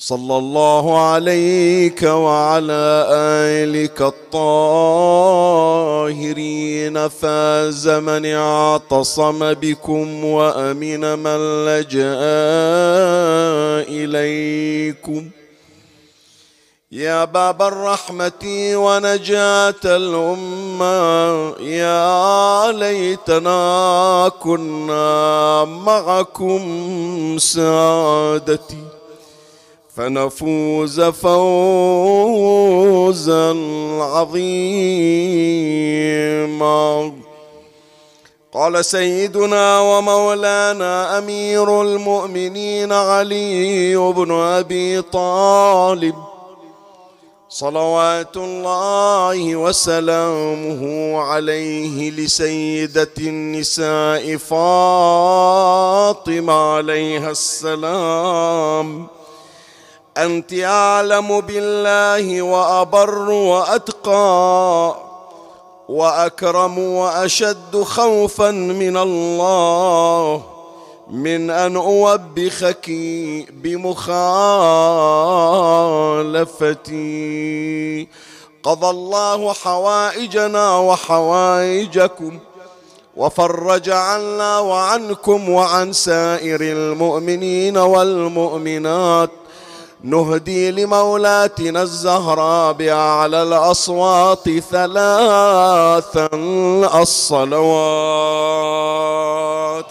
صلى الله عليك وعلى آلك الطاهرين فاز من اعتصم بكم وأمن من لجأ إليكم. يا باب الرحمة ونجاة الأمة يا ليتنا كنا معكم سادتي. فنفوز فوزا عظيما. قال سيدنا ومولانا أمير المؤمنين علي بن أبي طالب صلوات الله وسلامه عليه لسيدة النساء فاطمة عليها السلام. أنت أعلم بالله وأبر وأتقى وأكرم وأشد خوفا من الله من أن أوبخك بمخالفتي. قضى الله حوائجنا وحوائجكم وفرج عنا وعنكم وعن سائر المؤمنين والمؤمنات نهدي لمولاتنا الزهراء بأعلى الأصوات ثلاثا الصلوات.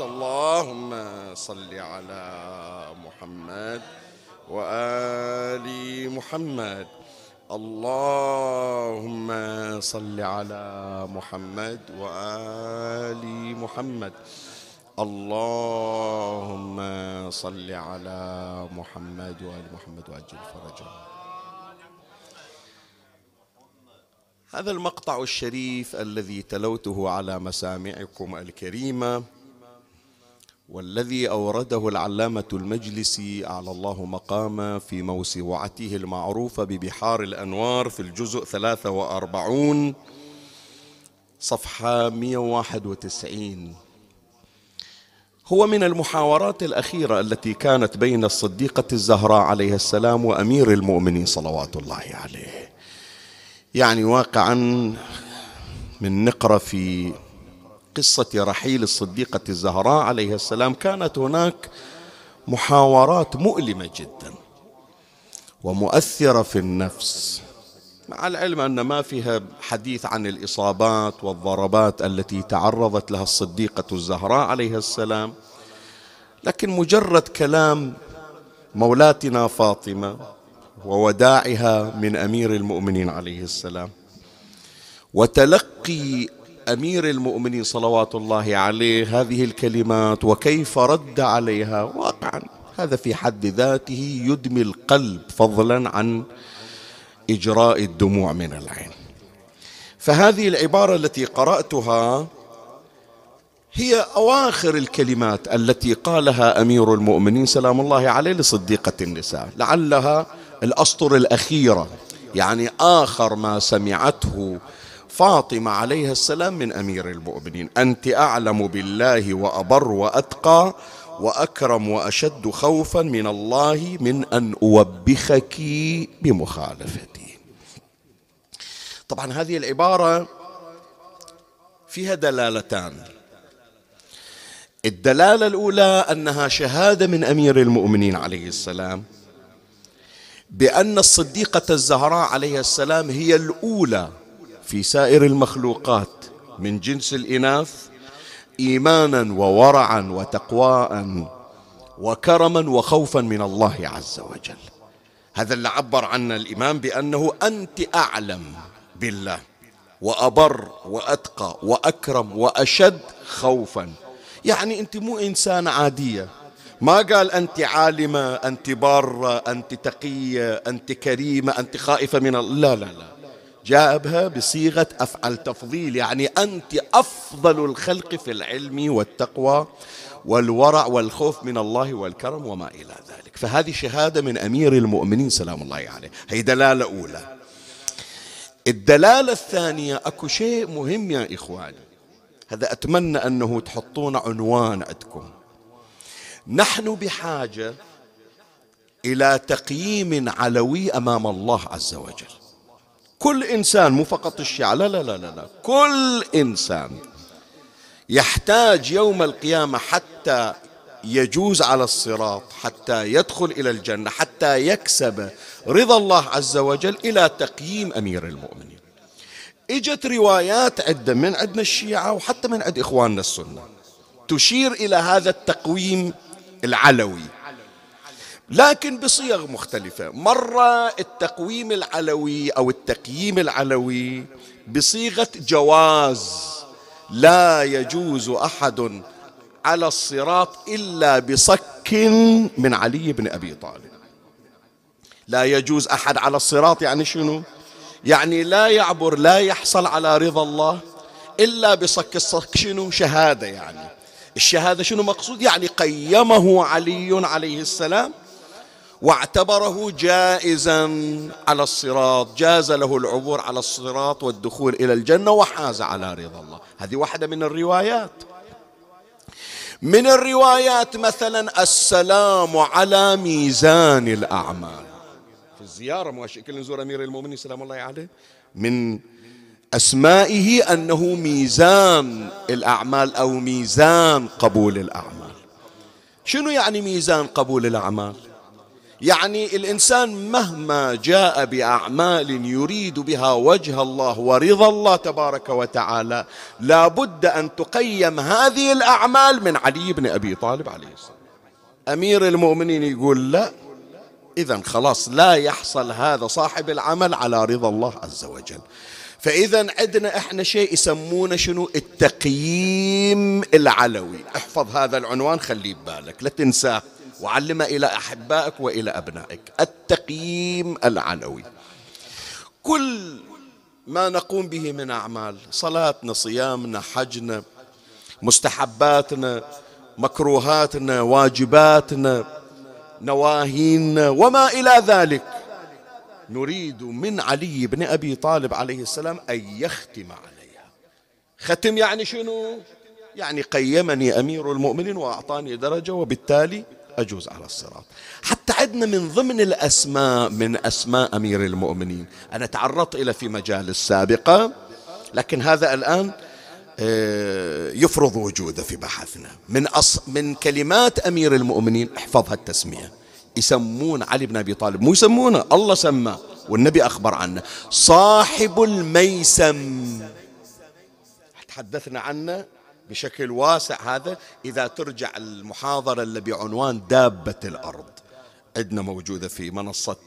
اللهم صل على محمد وآل محمد. اللهم صل على محمد وآل محمد. اللهم صل على محمد وآل محمد وأجل فرجه. هذا المقطع الشريف الذي تلوته على مسامعكم الكريمة والذي أورده العلامة المجلسي أعلى الله مقامه في موسوعته المعروفة ببحار الأنوار في الجزء 43 صفحة 191 هو من المحاورات الأخيرة التي كانت بين الصديقة الزهراء عليها السلام وأمير المؤمنين صلوات الله عليه. يعني واقعا من نقرأ في قصة رحيل الصديقة الزهراء عليها السلام كانت هناك محاورات مؤلمة جدا ومؤثرة في النفس. مع العلم أن ما فيها حديث عن الإصابات والضربات التي تعرضت لها الصديقة الزهراء عليها السلام لكن مجرد كلام مولاتنا فاطمة ووداعها من أمير المؤمنين عليه السلام. وتلقي أمير المؤمنين صلوات الله عليه هذه الكلمات وكيف رد عليها واقعا. هذا في حد ذاته يدمي القلب فضلا عن إجراء الدموع من العين. فهذه العبارة التي قرأتها هي أواخر الكلمات التي قالها أمير المؤمنين سلام الله عليه لصديقة النساء لعلها الأسطر الأخيرة يعني آخر ما سمعته فاطمة عليها السلام من أمير المؤمنين. أنت أعلم بالله وأبر وأتقى وأكرم وأشد خوفا من الله من أن أوبخك بمخالفتي. طبعا هذه العبارة فيها دلالتان. الدلالة الأولى أنها شهادة من أمير المؤمنين عليه السلام بأن الصديقة الزهراء عليها السلام هي الأولى في سائر المخلوقات من جنس الإناث إيمانا وورعا وتقواء وكرما وخوفا من الله عز وجل. هذا اللي عبر عنه الإمام بأنه أنت أعلم بالله وأبر وأتقى وأكرم وأشد خوفا. يعني أنت مو إنسانة عادية. ما قال أنت عالمة أنت بارة أنت تقية أنت كريمة أنت خائفة من الله. لا لا لا. جابها بصيغة أفعل تفضيل يعني أنت أفضل الخلق في العلم والتقوى والورع والخوف من الله والكرم وما إلى ذلك. فهذه شهادة من أمير المؤمنين سلام الله عليه. هي دلالة أولى. الدلالة الثانية أكو شيء مهم يا إخواني. هذا أتمنى أنه تحطون عنوان عندكم. نحن بحاجة إلى تقييم علوي أمام الله عز وجل. كل إنسان مو فقط الشيعة لا لا لا لا. كل إنسان يحتاج يوم القيامة حتى يجوز على الصراط حتى يدخل إلى الجنة حتى يكسب رضا الله عز وجل إلى تقييم أمير المؤمنين. إجت روايات عدة من عندنا الشيعة وحتى من عند إخواننا السنة تشير إلى هذا التقويم العلوي. لكن بصيغ مختلفة. مرة التقويم العلوي أو التقييم العلوي بصيغة جواز لا يجوز أحد على الصراط إلا بصك من علي بن أبي طالب. لا يجوز أحد على الصراط يعني شنو؟ يعني لا يعبر لا يحصل على رضا الله إلا بصك. الصك شنو؟ شهادة يعني. الشهادة شنو مقصود؟ يعني قيمه علي عليه السلام واعتبره جائزا على الصراط. جاز له العبور على الصراط والدخول إلى الجنة وحاز على رضا الله. هذه واحدة من الروايات. من الروايات مثلا السلام على ميزان الأعمال. في الزيارة مؤشر كل نزور أمير المؤمنين سلام الله عليه. من أسمائه أنه ميزان الأعمال أو ميزان قبول الأعمال. شنو يعني ميزان قبول الأعمال؟ يعني الإنسان مهما جاء بأعمال يريد بها وجه الله ورضا الله تبارك وتعالى لا بد أن تقيم هذه الأعمال من علي بن أبي طالب عليه السلام أمير المؤمنين يقول لا اذا خلاص لا يحصل هذا صاحب العمل على رضا الله عز وجل. فإذا عندنا إحنا شيء يسمونه شنو؟ التقييم العلوي. احفظ هذا العنوان خليه ببالك لا تنساه. وعلمه إلى أحبائك وإلى أبنائك. التقييم العلوي كل ما نقوم به من أعمال صلاتنا صيامنا حجنا مستحباتنا مكروهاتنا واجباتنا نواهينا وما إلى ذلك. نريد من علي بن أبي طالب عليه السلام أن يختم عليها. ختم يعني شنو؟ يعني قيمني أمير المؤمنين وأعطاني درجة وبالتالي أجوز على الصراط. حتى عندنا من ضمن الأسماء من أسماء أمير المؤمنين. أنا تعرضت إلى في مجالس سابقة لكن هذا الآن آه، يفرض وجوده في بحثنا. من أص من كلمات أمير المؤمنين احفظ هالتسمية يسمون علي بن أبي طالب. مو يسمونه الله سماه والنبي أخبر عنه. صاحب الميسم. تحدثنا عنه بشكل واسع هذا إذا ترجع المحاضرة اللي بعنوان دابة الأرض. عندنا موجودة في منصة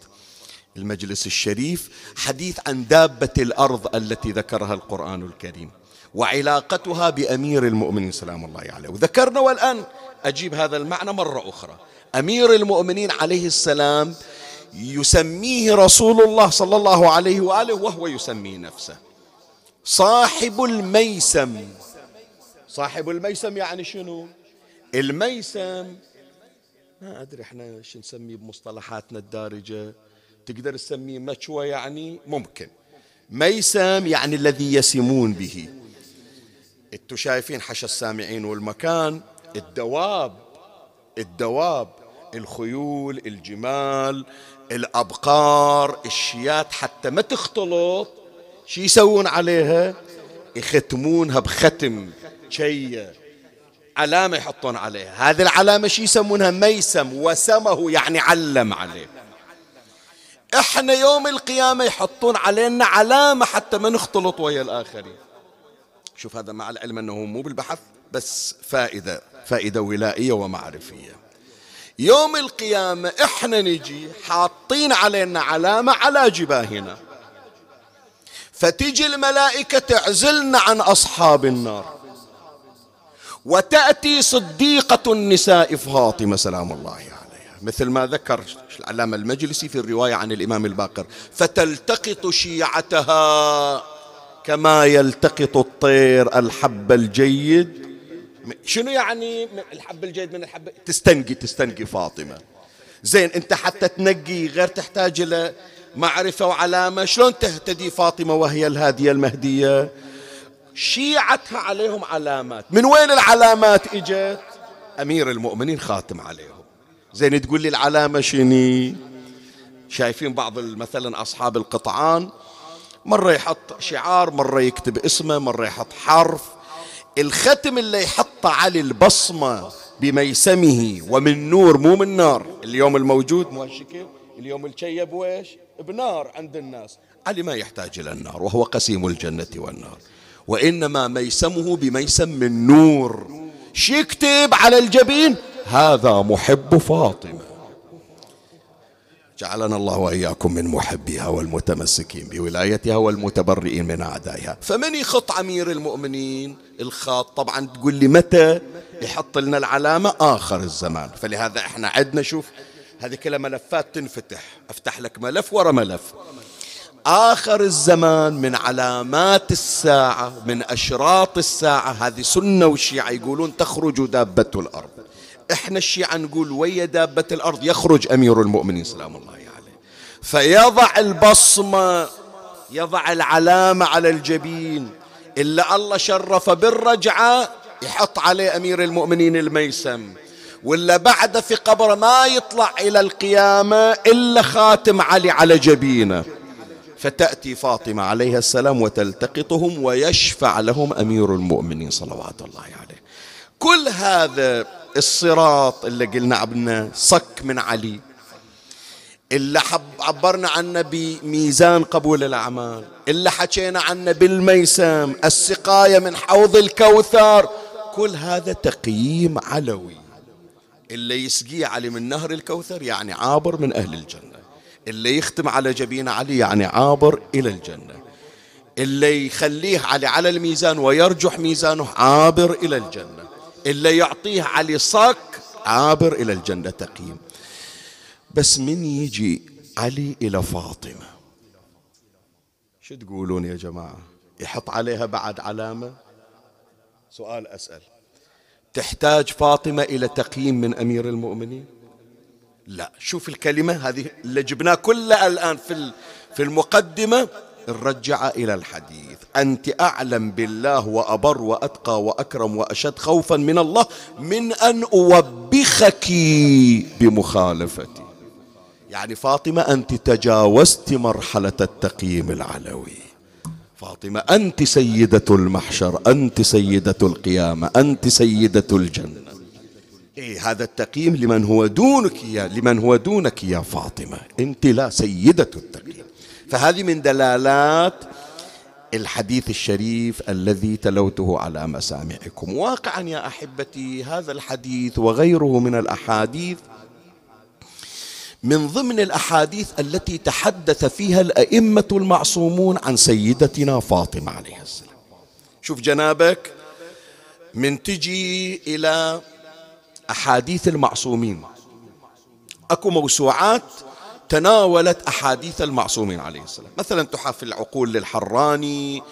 المجلس الشريف حديث عن دابة الأرض التي ذكرها القرآن الكريم وعلاقتها بأمير المؤمنين سلام الله عليه. وذكرنا والآن أجيب هذا المعنى مرة أخرى. أمير المؤمنين عليه السلام يسميه رسول الله صلى الله عليه وآله وهو يسميه نفسه. صاحب الميسم. صاحب الميسم يعني شنو؟ الميسم. ما أدري إحنا شو نسميه بمصطلحاتنا الدارجة. تقدر تسميه مشوى يعني؟ ممكن. ميسم يعني الذي يسمون به. أنتوا شايفين حش السامعين والمكان. الدواب. الدواب. الخيول الجمال الأبقار الشيات. حتى ما تختلط شو يسوون عليها؟ يختمونها بختم. شيء. علامة يحطون عليها. هذه العلامة شو يسمونها؟ ميسم. وسمه يعني علم عليه. إحنا يوم القيامة يحطون علينا علامة حتى ما نختلط ويا الآخرين. شوف هذا مع العلم أنه مو بالبحث بس فائدة فائدة ولائية ومعرفية. يوم القيامة إحنا نجي حاطين علينا علامة على جباهنا. فتجي الملائكة تعزلنا عن أصحاب النار. وتأتي صديقة النساء فاطمة سلام الله عليها. مثل ما ذكر العلامة المجلسي في الرواية عن الإمام الباقر فتلتقط شيعتها كما يلتقط الطير الحب الجيد. شنو يعني الحب الجيد من الحب؟ تستنقي تستنقي فاطمة. زين أنت حتى تنقي غير تحتاج إلى معرفة وعلامة شلون تهتدي فاطمة وهي الهادية المهدية؟ شيعتها عليهم علامات. من وين العلامات إجت؟ أمير المؤمنين خاتم عليهم. زين تقول لي العلامة شني شايفين بعض مثلا أصحاب القطعان مرة يحط شعار مرة يكتب اسمه مرة يحط حرف. الختم اللي يحطه على البصمة بميسمه ومن نور مو من نار. اليوم الموجود مو هالشكل اليوم الشيب ويش بنار عند الناس. علي ما يحتاج إلى النار وهو قسيم الجنة والنار. وإنما ميسمه بميسم من نور شو يكتب على الجبين؟ هذا محب فاطمة. جعلنا الله وإياكم من محبيها والمتمسكين بولايتها والمتبرئين من أعدائها، فمن يخط امير المؤمنين؟ الخط طبعا تقول لي متى؟ يحط لنا العلامة آخر الزمان، فلهذا إحنا عندنا شوف هذه كلها ملفات تنفتح، أفتح لك ملف ورا ملف. آخر الزمان من علامات الساعة من أشراط الساعة هذه سنة والشيعة يقولون تخرج دابة الأرض. إحنا الشيعة نقول ويا دابة الأرض؟ يخرج أمير المؤمنين سلام الله عليه. فيضع البصمة يضع العلامة على الجبين إلا الله شرف بالرجعة يحط عليه أمير المؤمنين الميسم. ولا بعد في قبره ما يطلع إلى القيامة إلا خاتم علي على جبينه. فتأتي فاطمة عليها السلام وتلتقطهم ويشفع لهم أمير المؤمنين صلوات الله عليه. كل هذا الصراط اللي قلنا عنه صك من علي اللي حب عبرنا عنه بميزان قبول الأعمال اللي حكينا عنه بالميسم السقاية من حوض الكوثر كل هذا تقييم علوي. اللي يسقيه علي من نهر الكوثر يعني عابر من أهل الجنة. اللي يختم على جبين علي يعني عابر إلى الجنة. اللي يخليه علي على الميزان ويرجح ميزانه عابر إلى الجنة. اللي يعطيه علي صك عابر إلى الجنة تقييم بس من يجي علي إلى فاطمة؟ شو تقولون يا جماعة؟ يحط عليها بعد علامة؟ سؤال أسأل. تحتاج فاطمة إلى تقييم من أمير المؤمنين؟ لا شوف الكلمة هذه اللي جبناه كلها الآن في في المقدمة. نرجع إلى الحديث. أنت أعلم بالله وأبر وأتقى وأكرم وأشد خوفا من الله من أن أوبخك بمخالفتي. يعني فاطمة أنت تجاوزت مرحلة التقييم العلوي. فاطمة أنت سيدة المحشر أنت سيدة القيامة أنت سيدة الجنة. إيه هذا التقييم لمن هو دونك يا لمن هو دونك يا فاطمة. أنت لا سيدة التقييم. فهذه من دلالات الحديث الشريف الذي تلوته على مسامعكم. واقعا يا أحبتي هذا الحديث وغيره من الأحاديث من ضمن الأحاديث التي تحدث فيها الأئمة المعصومون عن سيدتنا فاطمة عليه السلام. شوف جنابك من تجي إلى أحاديث المعصومين. أكو موسوعات تناولت أحاديث المعصومين عليه السلام مثلا تحف العقول للحراني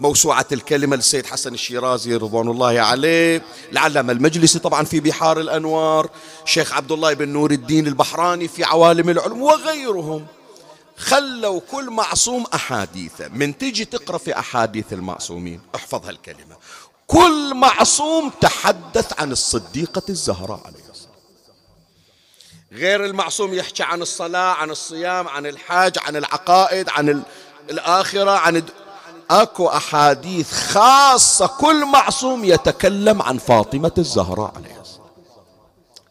موسوعة الكلمة للسيد حسن الشيرازي رضوان الله عليه العلامة المجلسي طبعا في بحار الأنوار شيخ عبد الله بن نور الدين البحراني في عوالم العلم وغيرهم. خلوا كل معصوم أحاديثه. من تجي تقرأ في أحاديث المعصومين. احفظ هالكلمة كل معصوم تحدث عن الصديقة الزهراء عليه السلام. غير المعصوم يحكي عن الصلاة عن الصيام عن الحاج عن العقائد عن الآخرة عن أكو أحاديث خاصة كل معصوم يتكلم عن فاطمة الزهراء عليه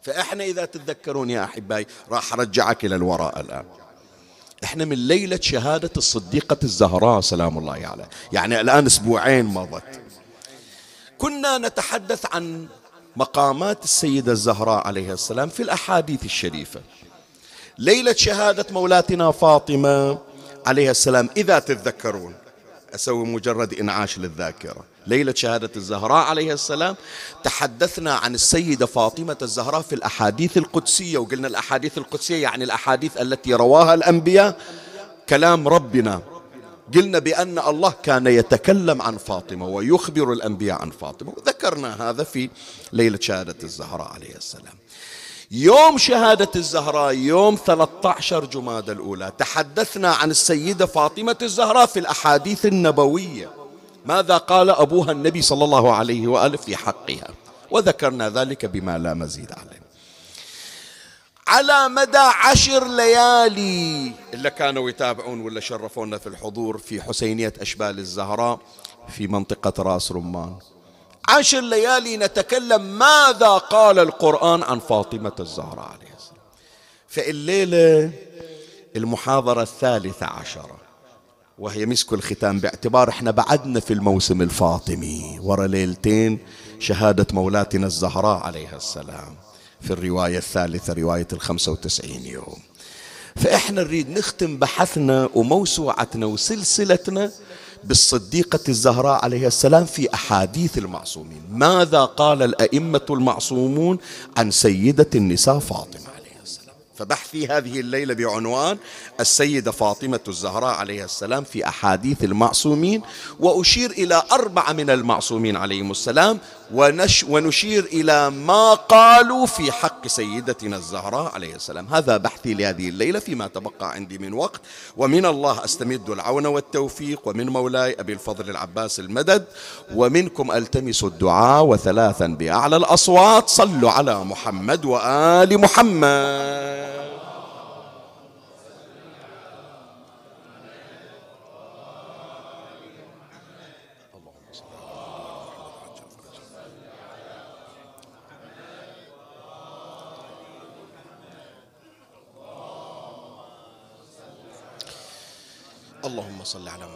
فإحنا إذا تتذكرون يا أحبائي راح أرجعك إلى الوراء الآن. إحنا من ليلة شهادة الصديقة الزهراء سلام الله عليها. يعني الآن أسبوعين مضت. كنا نتحدث عن مقامات السيدة الزهراء عليها السلام في الأحاديث الشريفة. ليلة شهادة مولاتنا فاطمة عليها السلام إذا تتذكرون أسوي مجرد إنعاش للذاكرة. ليلة شهادة الزهراء عليها السلام تحدثنا عن السيدة فاطمة الزهراء في الأحاديث القدسية وقلنا الأحاديث القدسية يعني الأحاديث التي رواها الأنبياء. كلام ربنا. قلنا بأن الله كان يتكلم عن فاطمة ويخبر الأنبياء عن فاطمة. وذكرنا هذا في ليلة شهادة الزهراء عليه السلام. يوم شهادة الزهراء يوم 13 جماد الأولى تحدثنا عن السيدة فاطمة الزهراء في الأحاديث النبوية. ماذا قال أبوها النبي صلى الله عليه وآله في حقها؟ وذكرنا ذلك بما لا مزيد عليه. على مدى عشر ليالي. اللي كانوا يتابعون ولا شرفونا في الحضور في حسينية أشبال الزهراء في منطقة راس رمان. عشر ليالي نتكلم ماذا قال القرآن عن فاطمة الزهراء عليه السلام. فالليلة المحاضرة الثالثة عشرة وهي مسك الختام باعتبار إحنا بعدنا في الموسم الفاطمي ورا ليلتين شهادة مولاتنا الزهراء عليها السلام. في الرواية الثالثة رواية الخمسة وتسعين يوم. فإحنا نريد نختم بحثنا وموسوعتنا وسلسلتنا بالصديقة الزهراء عليه السلام في أحاديث المعصومين. ماذا قال الأئمة المعصومون عن سيدة النساء فاطمة؟ فبحثي هذه الليلة بعنوان السيدة فاطمة الزهراء عليها السلام في أحاديث المعصومين وأشير إلى أربعة من المعصومين عليهم السلام ونش ونشير إلى ما قالوا في حق سيدتنا الزهراء عليه السلام. هذا بحثي لهذه الليلة فيما تبقى عندي من وقت ومن الله أستمد العون والتوفيق ومن مولاي أبي الفضل العباس المدد ومنكم ألتمس الدعاء وثلاثا بأعلى الأصوات. صلوا على محمد وآل محمد. اللهم صل على محمد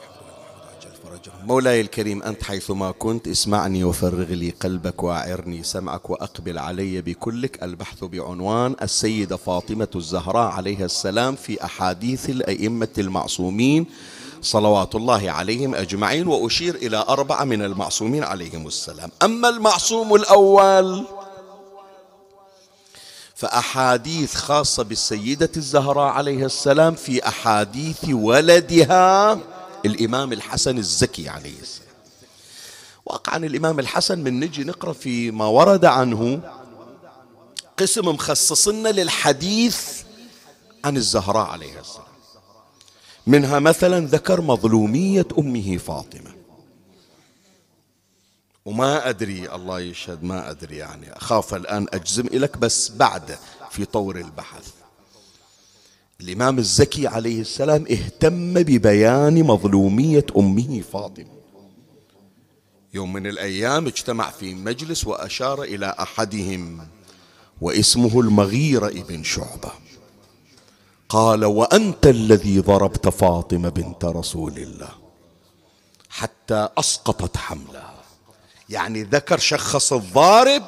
مولاي الكريم أنت حيثما كنت اسمعني وفرغ لي قلبك وأعرني سمعك وأقبل علي بكلك البحث بعنوان السيدة فاطمة الزهراء عليها السلام في أحاديث الأئمة المعصومين. صلوات الله عليهم أجمعين وأشير إلى أربعة من المعصومين عليهم السلام. أما المعصوم الأول فأحاديث خاصة بالسيدة الزهراء عليه السلام في أحاديث ولدها الإمام الحسن الزكي عليه السلام. واقعا الإمام الحسن من نجي نقرأ في ما ورد عنه قسم مخصصنا للحديث عن الزهراء عليه السلام. منها مثلا ذكر مظلومية أمه فاطمة. وما أدري الله يشهد ما أدري يعني أخاف الآن أجزم لك بس بعد في طور البحث. الإمام الزكي عليه السلام اهتم ببيان مظلومية أمه فاطمة. يوم من الأيام اجتمع في مجلس وأشار إلى أحدهم واسمه المغيرة ابن شعبة. قال وأنت الذي ضربت فاطمة بنت رسول الله حتى أسقطت حملها. يعني ذكر شخص الضارب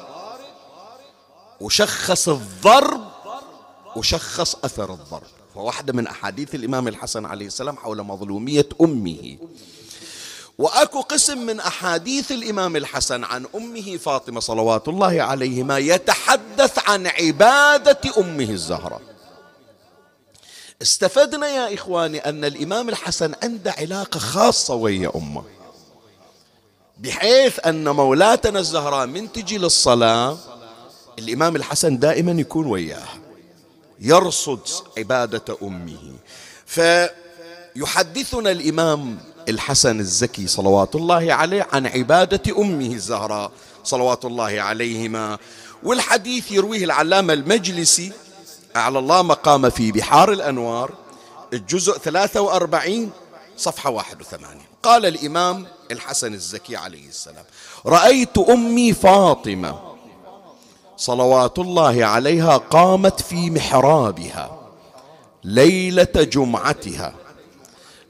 وشخص الضرب وشخص أثر الضرب. فواحدة من أحاديث الإمام الحسن عليه السلام حول مظلومية أمه. وأكو قسم من أحاديث الإمام الحسن عن أمه فاطمة صلوات الله عليهما يتحدث عن عبادة أمه الزهراء استفدنا يا إخواني أن الإمام الحسن عنده علاقة خاصة ويا أمه. بحيث أن مولاتنا الزهراء من تجي للصلاة الإمام الحسن دائما يكون وياها. يرصد عبادة أمه. فيحدثنا الإمام الحسن الزكي صلوات الله عليه عن عبادة أمه الزهراء صلوات الله عليهما. والحديث يرويه العلامة المجلسي أعلى الله مقام في بحار الأنوار الجزء 43 صفحة 81 قال الإمام الحسن الزكي عليه السلام رأيت أمي فاطمة صلوات الله عليها قامت في محرابها ليلة جمعتها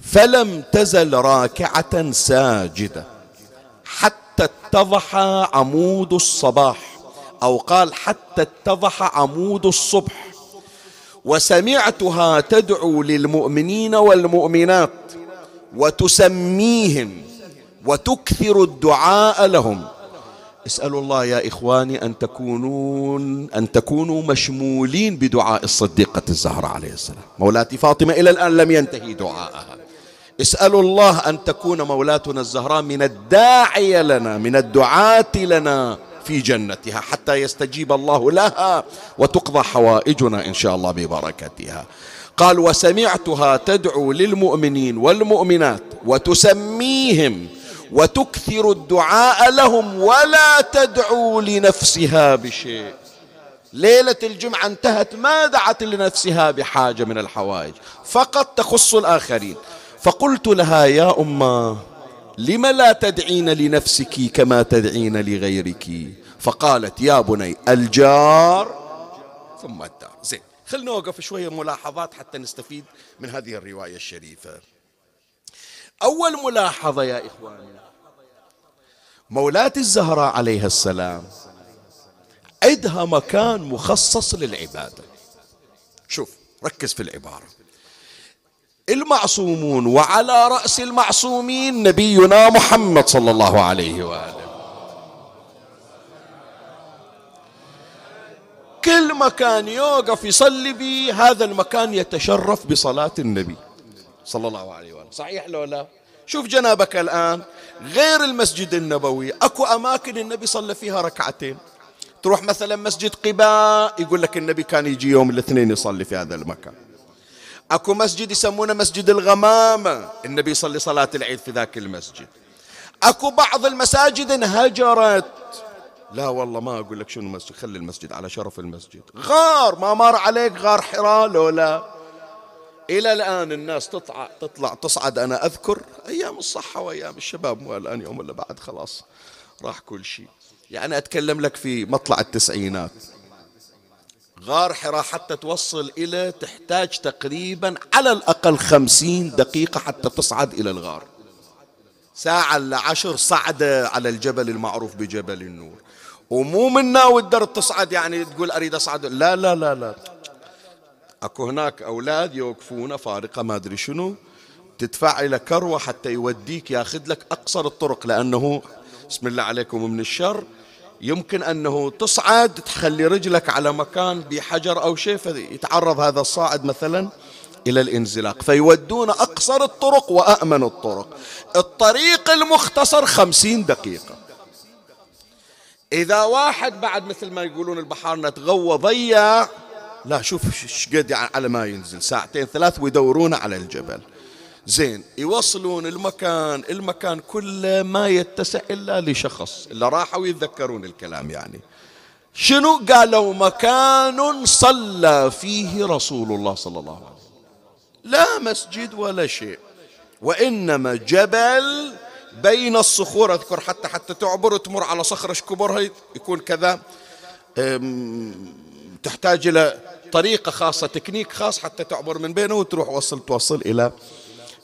فلم تزل راكعة ساجدة حتى اتضح عمود الصباح أو قال حتى اتضح عمود الصبح. وسمعتها تدعو للمؤمنين والمؤمنات وتسميهم وتكثر الدعاء لهم. اسألوا الله يا إخواني أن تكونون أن تكونوا مشمولين بدعاء الصديقة الزهراء عليه السلام. مولاتي فاطمة إلى الآن لم ينتهي دعاءها. اسألوا الله أن تكون مولاتنا الزهراء من الداعية لنا من الدعاة لنا في جنتها حتى يستجيب الله لها وتقضى حوائجنا إن شاء الله ببركتها قال وسمعتها تدعو للمؤمنين والمؤمنات وتسميهم وتكثر الدعاء لهم ولا تدعو لنفسها بشيء. ليلة الجمعة انتهت ما دعت لنفسها بحاجة من الحوائج. فقط تخص الآخرين. فقلت لها يا أمة لم لا تدعين لنفسك كما تدعين لغيرك؟ فقالت يا بني الجار. ثم الدار. زين خلنا نوقف شوية ملاحظات حتى نستفيد من هذه الرواية الشريفة. أول ملاحظة يا إخواني مولاة الزهراء عليها السلام. عندها مكان مخصص للعبادة. شوف ركز في العبارة. المعصومون وعلى رأس المعصومين نبينا محمد صلى الله عليه وآله. كل مكان يوقف يصلي به هذا المكان يتشرف بصلاة النبي صلى الله عليه وآله. صحيح لو لا؟ شوف جنابك الآن غير المسجد النبوي أكو أماكن النبي صلى فيها ركعتين. تروح مثلا مسجد قباء يقول لك النبي كان يجي يوم الاثنين يصلي في هذا المكان. أكو مسجد يسمونه مسجد الغمامة النبي يصلي صلاة العيد في ذاك المسجد. أكو بعض المساجد انهجرت. لا والله ما أقول لك شنو مسجد خلي المسجد على شرف المسجد. غار ما مر عليك غار حراء لو لا إلى الآن الناس تطلع تطلع تصعد أنا أذكر أيام الصحة وأيام الشباب مو الآن يوم ولا بعد خلاص راح كل شيء. يعني أتكلم لك في مطلع التسعينات. غار حراء حتى توصل إلى تحتاج تقريبا على الأقل خمسين دقيقة حتى تصعد إلى الغار. ساعة إلا عشر صعدة على الجبل المعروف بجبل النور. ومو من ناوي الدرب تصعد يعني تقول أريد أصعد. لا لا لا لا. أكو هناك أولاد يوقفون فارقة ما أدري شنو. تدفع إلى كروة حتى يوديك ياخذ لك أقصر الطرق لأنه بسم الله عليكم من الشر. يمكن أنه تصعد تخلي رجلك على مكان بحجر أو شيء فيتعرض هذا الصاعد مثلا إلى الانزلاق. فيودون أقصر الطرق وأأمن الطرق. الطريق المختصر خمسين دقيقة. إذا واحد بعد مثل ما يقولون البحار نتغوى ضيع لا شوف شقد يعني على ما ينزل. ساعتين ثلاث ويدورونه على الجبل. زين يوصلون المكان المكان كله ما يتسع إلا لشخص اللي راحوا يتذكرون الكلام يعني. شنو قالوا؟ مكان صلى فيه رسول الله صلى الله عليه وسلم. لا مسجد ولا شيء. وإنما جبل بين الصخور أذكر حتى حتى تعبر تمر على صخرة كبرها؟ يكون كذا. تحتاج إلى طريقة خاصة تكنيك خاص حتى تعبر من بينه وتروح وصل توصل إلى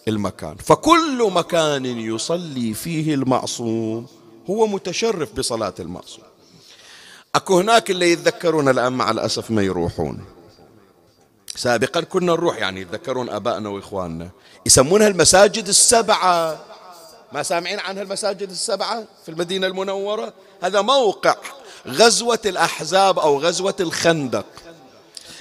المكان. فكل مكان يصلي فيه المعصوم هو متشرف بصلاة المعصوم. أكو هناك اللي يتذكرون الآن مع الأسف ما يروحون. سابقا كنا نروح يعني يتذكرون أبائنا وإخواننا. يسمونها المساجد السبعة. ما سامعين عنها المساجد السبعة في المدينة المنورة؟ هذا موقع غزوة الأحزاب أو غزوة الخندق.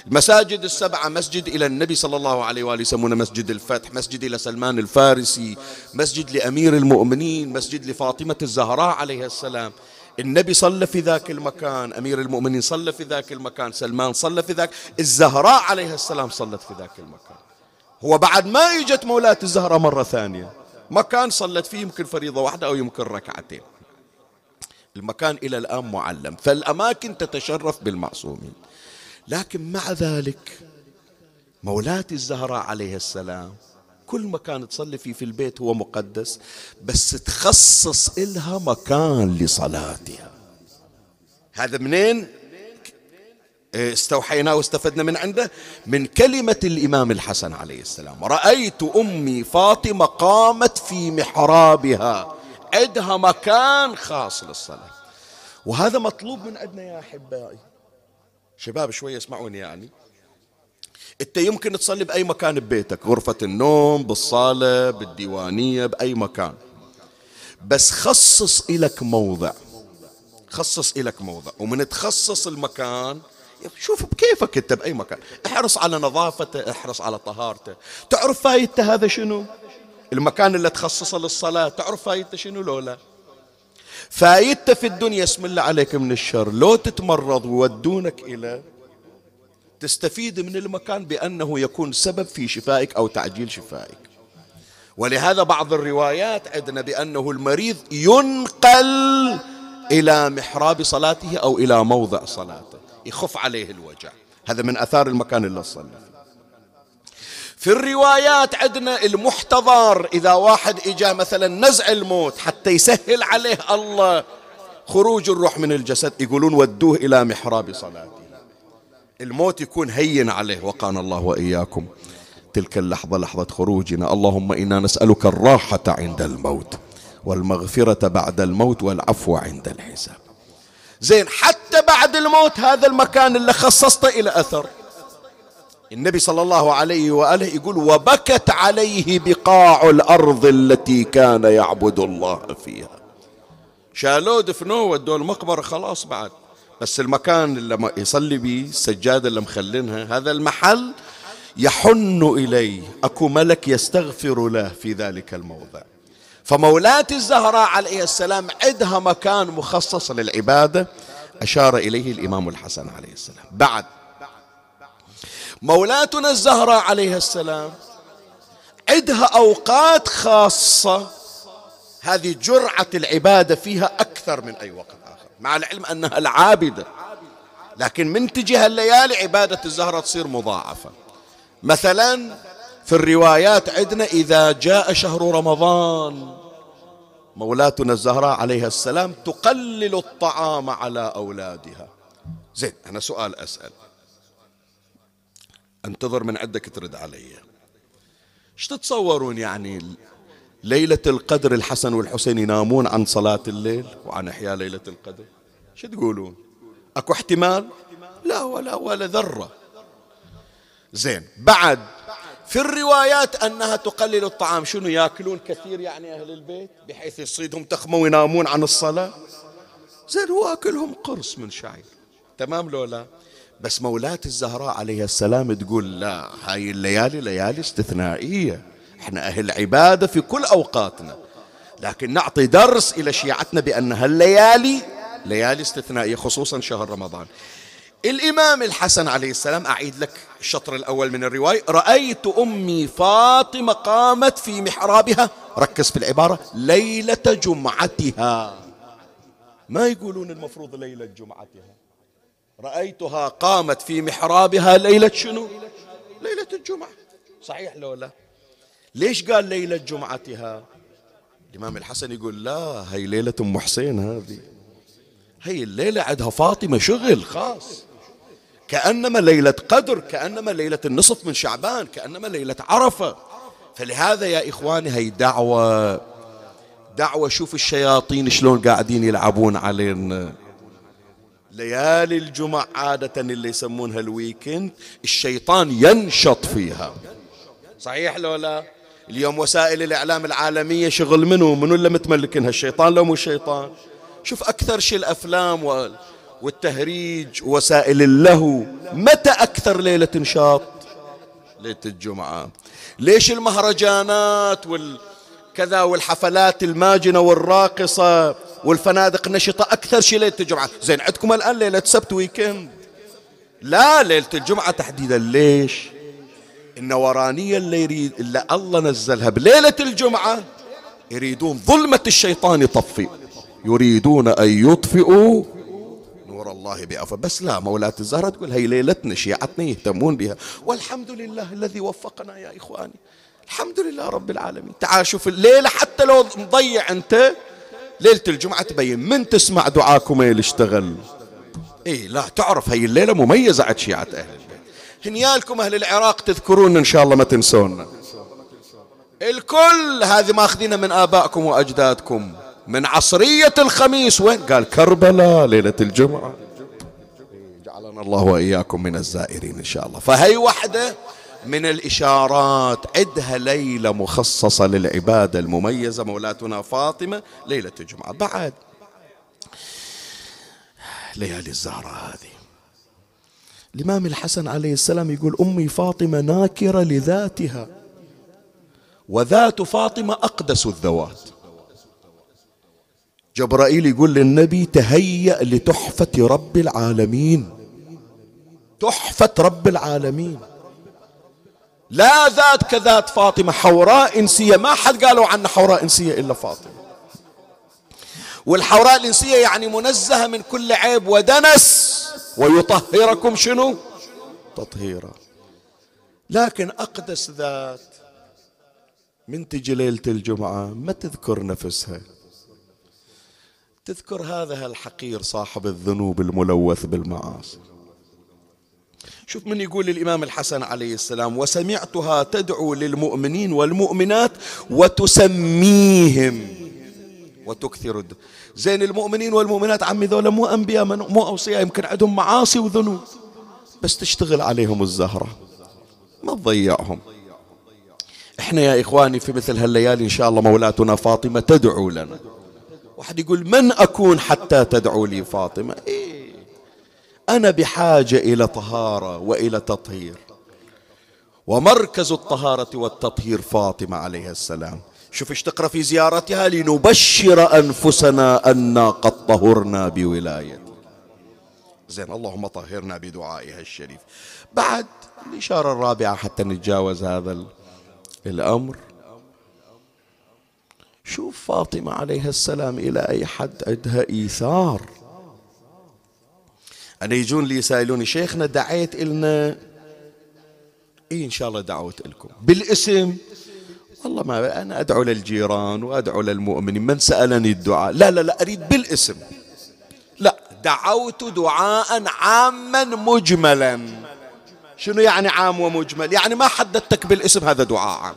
المساجد السبعة مسجد إلى النبي صلى الله عليه وآله يسمونه مسجد الفتح مسجد إلى سلمان الفارسي مسجد لأمير المؤمنين مسجد لفاطمة الزهراء عليها السلام. النبي صلى في ذاك المكان أمير المؤمنين صلى في ذاك المكان سلمان صلى في ذاك الزهراء عليها السلام صلت في ذاك المكان. هو بعد ما إجت مولاة الزهراء مرة ثانية مكان صلت فيه يمكن فريضة واحدة أو يمكن ركعتين. المكان إلى الآن معلم فالأماكن تتشرف بالمعصومين. لكن مع ذلك مولاتي الزهراء عليه السلام كل مكان تصلي فيه في البيت هو مقدس بس تخصص إلها مكان لصلاتها. هذا منين؟ استوحينا واستفدنا من عنده؟ من كلمة الإمام الحسن عليه السلام. رأيت أمي فاطمة قامت في محرابها. عندها مكان خاص للصلاة. وهذا مطلوب من عندنا يا أحبائي. شباب شوية اسمعوني يعني. انت يمكن تصلي بأي مكان ببيتك غرفة النوم بالصالة بالديوانية بأي مكان. بس خصص إلك موضع. خصص إلك موضع. ومن تخصص المكان شوف بكيفك انت بأي مكان. احرص على نظافته احرص على طهارته. تعرف فايدته هذا شنو؟ المكان اللي تخصصه للصلاة تعرف فايدته شنو لو لا؟ فايدته في الدنيا اسم الله عليك من الشر. لو تتمرض وودونك إلى تستفيد من المكان بأنه يكون سبب في شفائك أو تعجيل شفائك. ولهذا بعض الروايات عندنا بأنه المريض ينقل إلى محراب صلاته أو إلى موضع صلاته. يخف عليه الوجع. هذا من أثار المكان اللي صلى. في الروايات عندنا المحتضر إذا واحد إجا مثلا نزع الموت حتى يسهل عليه الله خروج الروح من الجسد يقولون ودوه إلى محراب صلاته. الموت يكون هين عليه وقانا الله وإياكم تلك اللحظة لحظة خروجنا. اللهم إنا نسألك الراحة عند الموت والمغفرة بعد الموت والعفو عند الحساب. زين حتى بعد الموت هذا المكان اللي خصصته إلى أثر. النبي صلى الله عليه وآله يقول وبكت عليه بقاع الأرض التي كان يعبد الله فيها. شالوه دفنوه ودوه المقبرة خلاص بعد. بس المكان اللي يصلي به السجادة اللي مخلينها هذا المحل يحن إليه. أكو ملك يستغفر له في ذلك الموضع. فمولاة الزهراء عليه السلام عندها مكان مخصص للعبادة. أشار إليه الإمام الحسن عليه السلام. بعد مولاتنا الزهراء عليه السلام عندها أوقات خاصة. هذه جرعة العبادة فيها أكثر من أي وقت آخر مع العلم أنها العابدة. لكن من تجي هالليالي عبادة الزهرة تصير مضاعفة. مثلا في الروايات عندنا إذا جاء شهر رمضان مولاتنا الزهراء عليها السلام تقلل الطعام على أولادها. زين أنا سؤال أسأل. انتظر من عندك ترد علي. إيش تتصورون يعني ليلة القدر الحسن والحسين ينامون عن صلاة الليل وعن إحياء ليلة القدر؟ شو تقولون؟ أكو احتمال؟ لا ولا ولا ذرة. زين بعد في الروايات أنها تقلل الطعام شنو يأكلون كثير يعني أهل البيت بحيث يصيدهم تخمة وينامون عن الصلاة؟ زين هو أكلهم قرص من شعير تمام لو لا؟ بس مولاة الزهراء عليه السلام تقول لا هاي الليالي ليالي استثنائية. إحنا أهل عبادة في كل أوقاتنا. لكن نعطي درس إلى شيعتنا بأن هالليالي ليالي استثنائية خصوصا شهر رمضان. الإمام الحسن عليه السلام أعيد لك الشطر الأول من الرواية رأيت أمي فاطمة قامت في محرابها. ركز في العبارة ليلة جمعتها. ما يقولون المفروض ليلة جمعتها. رأيتها قامت في محرابها ليلة شنو؟ ليلة الجمعة. صحيح لو لا؟ ليش قال ليلة جمعتها؟ الإمام الحسن يقول لا هي ليلة أم حسين هذه. هي الليلة عندها فاطمة شغل خاص. كأنما ليلة قدر كأنما ليلة النصف من شعبان كأنما ليلة عرفة. فلهذا يا إخواني هي دعوة. دعوة شوف الشياطين شلون قاعدين يلعبون علينا. ليالي الجمع عادة اللي يسمونها الويكند الشيطان ينشط فيها. صحيح لو لا؟ اليوم وسائل الإعلام العالمية شغل منو؟ منو اللي متملكينها؟ الشيطان لو مو الشيطان شوف أكثر شيء الأفلام والتهريج وسائل اللهو. متى أكثر ليلة نشاط ليلة الجمعة. ليش المهرجانات والكذا والحفلات الماجنة والراقصة؟ والفنادق نشطة أكثر شيء ليلة الجمعة. زين عندكم الآن ليلة سبت ويكند لا ليلة الجمعة تحديدا. ليش؟ النورانية اللي يريد إلا الله نزلها بليلة الجمعة. يريدون ظلمة الشيطان يطفي. يريدون أن يطفئوا نور الله بأفا بس لا مولاة الزهرة تقول هي ليلتنا شيعتنا يهتمون بها. والحمد لله الذي وفقنا يا إخواني. الحمد لله رب العالمين. تعال شوف الليلة حتى لو مضيع أنت. ليلة الجمعة تبين من تسمع دعاكم اللي اشتغل. اي لا تعرف هي الليلة مميزة عند شيعة أهل البيت. هنيالكم أهل العراق تذكرون إن شاء الله ما تنسونا الكل هذه ماخذينها من آبائكم وأجدادكم. من عصرية الخميس وين؟ قال كربلاء ليلة الجمعة. جعلنا الله وإياكم من الزائرين إن شاء الله. فهي وحدة من الإشارات عدها ليلة مخصصة للعبادة المميزة. مولاتنا فاطمة ليلة الجمعة. بعد. ليالي الزهرة هذه. الإمام الحسن عليه السلام يقول أمي فاطمة ناكرة لذاتها. وذات فاطمة أقدس الذوات. جبرائيل يقول للنبي تهيأ لتحفة رب العالمين. تحفة رب العالمين. لا ذات كذات فاطمة حوراء إنسية. ما حد قالوا عنها حوراء إنسية إلا فاطمة. والحوراء الإنسية يعني منزهة من كل عيب ودنس. ويطهركم شنو؟ تطهيرا. لكن أقدس ذات من تجي ليلة الجمعة ما تذكر نفسها. تذكر هذا الحقير صاحب الذنوب الملوث بالمعاصي. شوف من يقول للإمام الحسن عليه السلام وسمعتها تدعو للمؤمنين والمؤمنات وتسميهم. وتكثر الد... زين المؤمنين والمؤمنات عمي ذولا مو أنبياء مو أوصياء يمكن عندهم معاصي وذنوب. بس تشتغل عليهم الزهرة ما تضيعهم. إحنا يا إخواني في مثل هالليالي إن شاء الله مولاتنا فاطمة تدعو لنا. واحد يقول من أكون حتى تدعو لي فاطمة؟ إيه. أنا بحاجة إلى طهارة وإلى تطهير. ومركز الطهارة والتطهير فاطمة عليها السلام. شوف إيش تقرأ في زيارتها؟ لنبشر أنفسنا أنا قد طهرنا بولايته زين اللهم طهرنا بدعائها الشريف. بعد الإشارة الرابعة حتى نتجاوز هذا الأمر. شوف فاطمة عليها السلام إلى أي حد عندها إيثار. أنا يجون لي يسائلوني شيخنا دعيت إلنا. إيه إن شاء الله دعوت لكم بالاسم. والله ما أنا أدعو للجيران وأدعو للمؤمنين من سألني الدعاء. لا لا لا أريد بالاسم. لا دعوت دعاء عاما مجملا. شنو يعني عام ومجمل؟ يعني ما حددتك بالاسم هذا دعاء عام.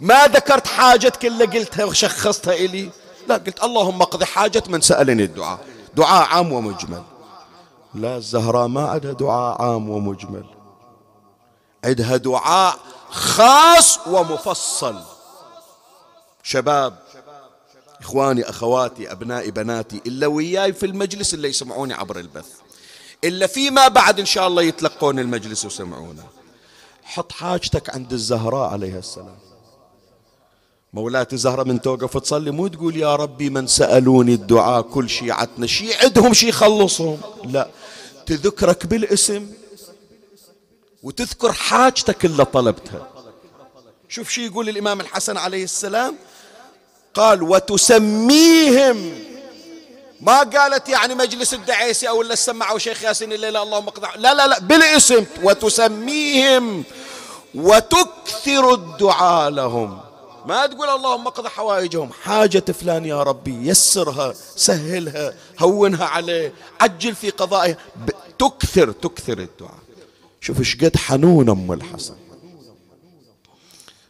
ما ذكرت حاجتك إلا قلتها وشخصتها إلي. لا قلت اللهم اقضي حاجة من سألني الدعاء. دعاء عام ومجمل. لا الزهراء ما عندها دعاء عام ومجمل. عندها دعاء خاص ومفصل. شباب إخواني أخواتي أبنائي بناتي إلا وياي في المجلس اللي يسمعوني عبر البث. إلا فيما بعد إن شاء الله يتلقون المجلس ويسمعونه. حط حاجتك عند الزهراء عليها السلام. مولاتي زهرة من توقف تصلي مو تقول يا ربي من سألوني الدعاء كل شيعتنا شي عندهم شي يخلصهم لا تذكرك بالاسم وتذكر حاجتك اللي طلبتها. شوف شو يقول الإمام الحسن عليه السلام. قال وتسميهم. ما قالت يعني مجلس الدعيسي أو اللي سمعوا شيخ ياسين الليلة اللهم اقضع لا لا لا بالاسم. وتسميهم. وتكثر الدعاء لهم. ما تقول اللهم اقضى حوائجهم. حاجة فلان يا ربي يسرها سهلها هونها عليه عجل في قضائها تكثر تكثر الدعاء. شوف إيش قد حنون أم الحسن.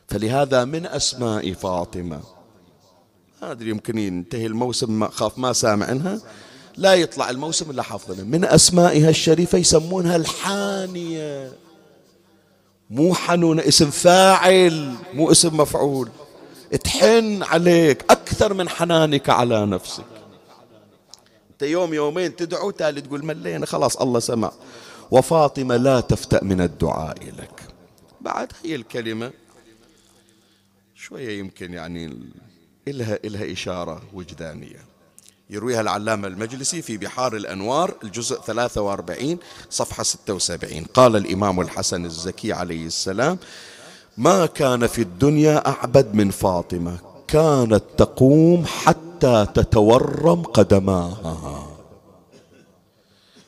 فلهذا من أسماء فاطمة ما أدري يمكن ينتهي الموسم ما خاف ما سامع عنها. لا يطلع الموسم إلا حافظنا. من أسمائها الشريفة يسمونها الحانية. مو حنونة اسم فاعل مو اسم مفعول. تحن عليك أكثر من حنانك على نفسك. أنت يوم يومين تدعو تالي تقول ملينا خلاص الله سمع. وفاطمة لا تفتأ من الدعاء لك. بعد هي الكلمة شوية يمكن يعني إلها, إلها إشارة وجدانية. يرويها العلامة المجلسي في بحار الأنوار الجزء 43 صفحة 76 قال الإمام الحسن الزكي عليه السلام ما كان في الدنيا أعبد من فاطمة. كانت تقوم حتى تتورم قدماها.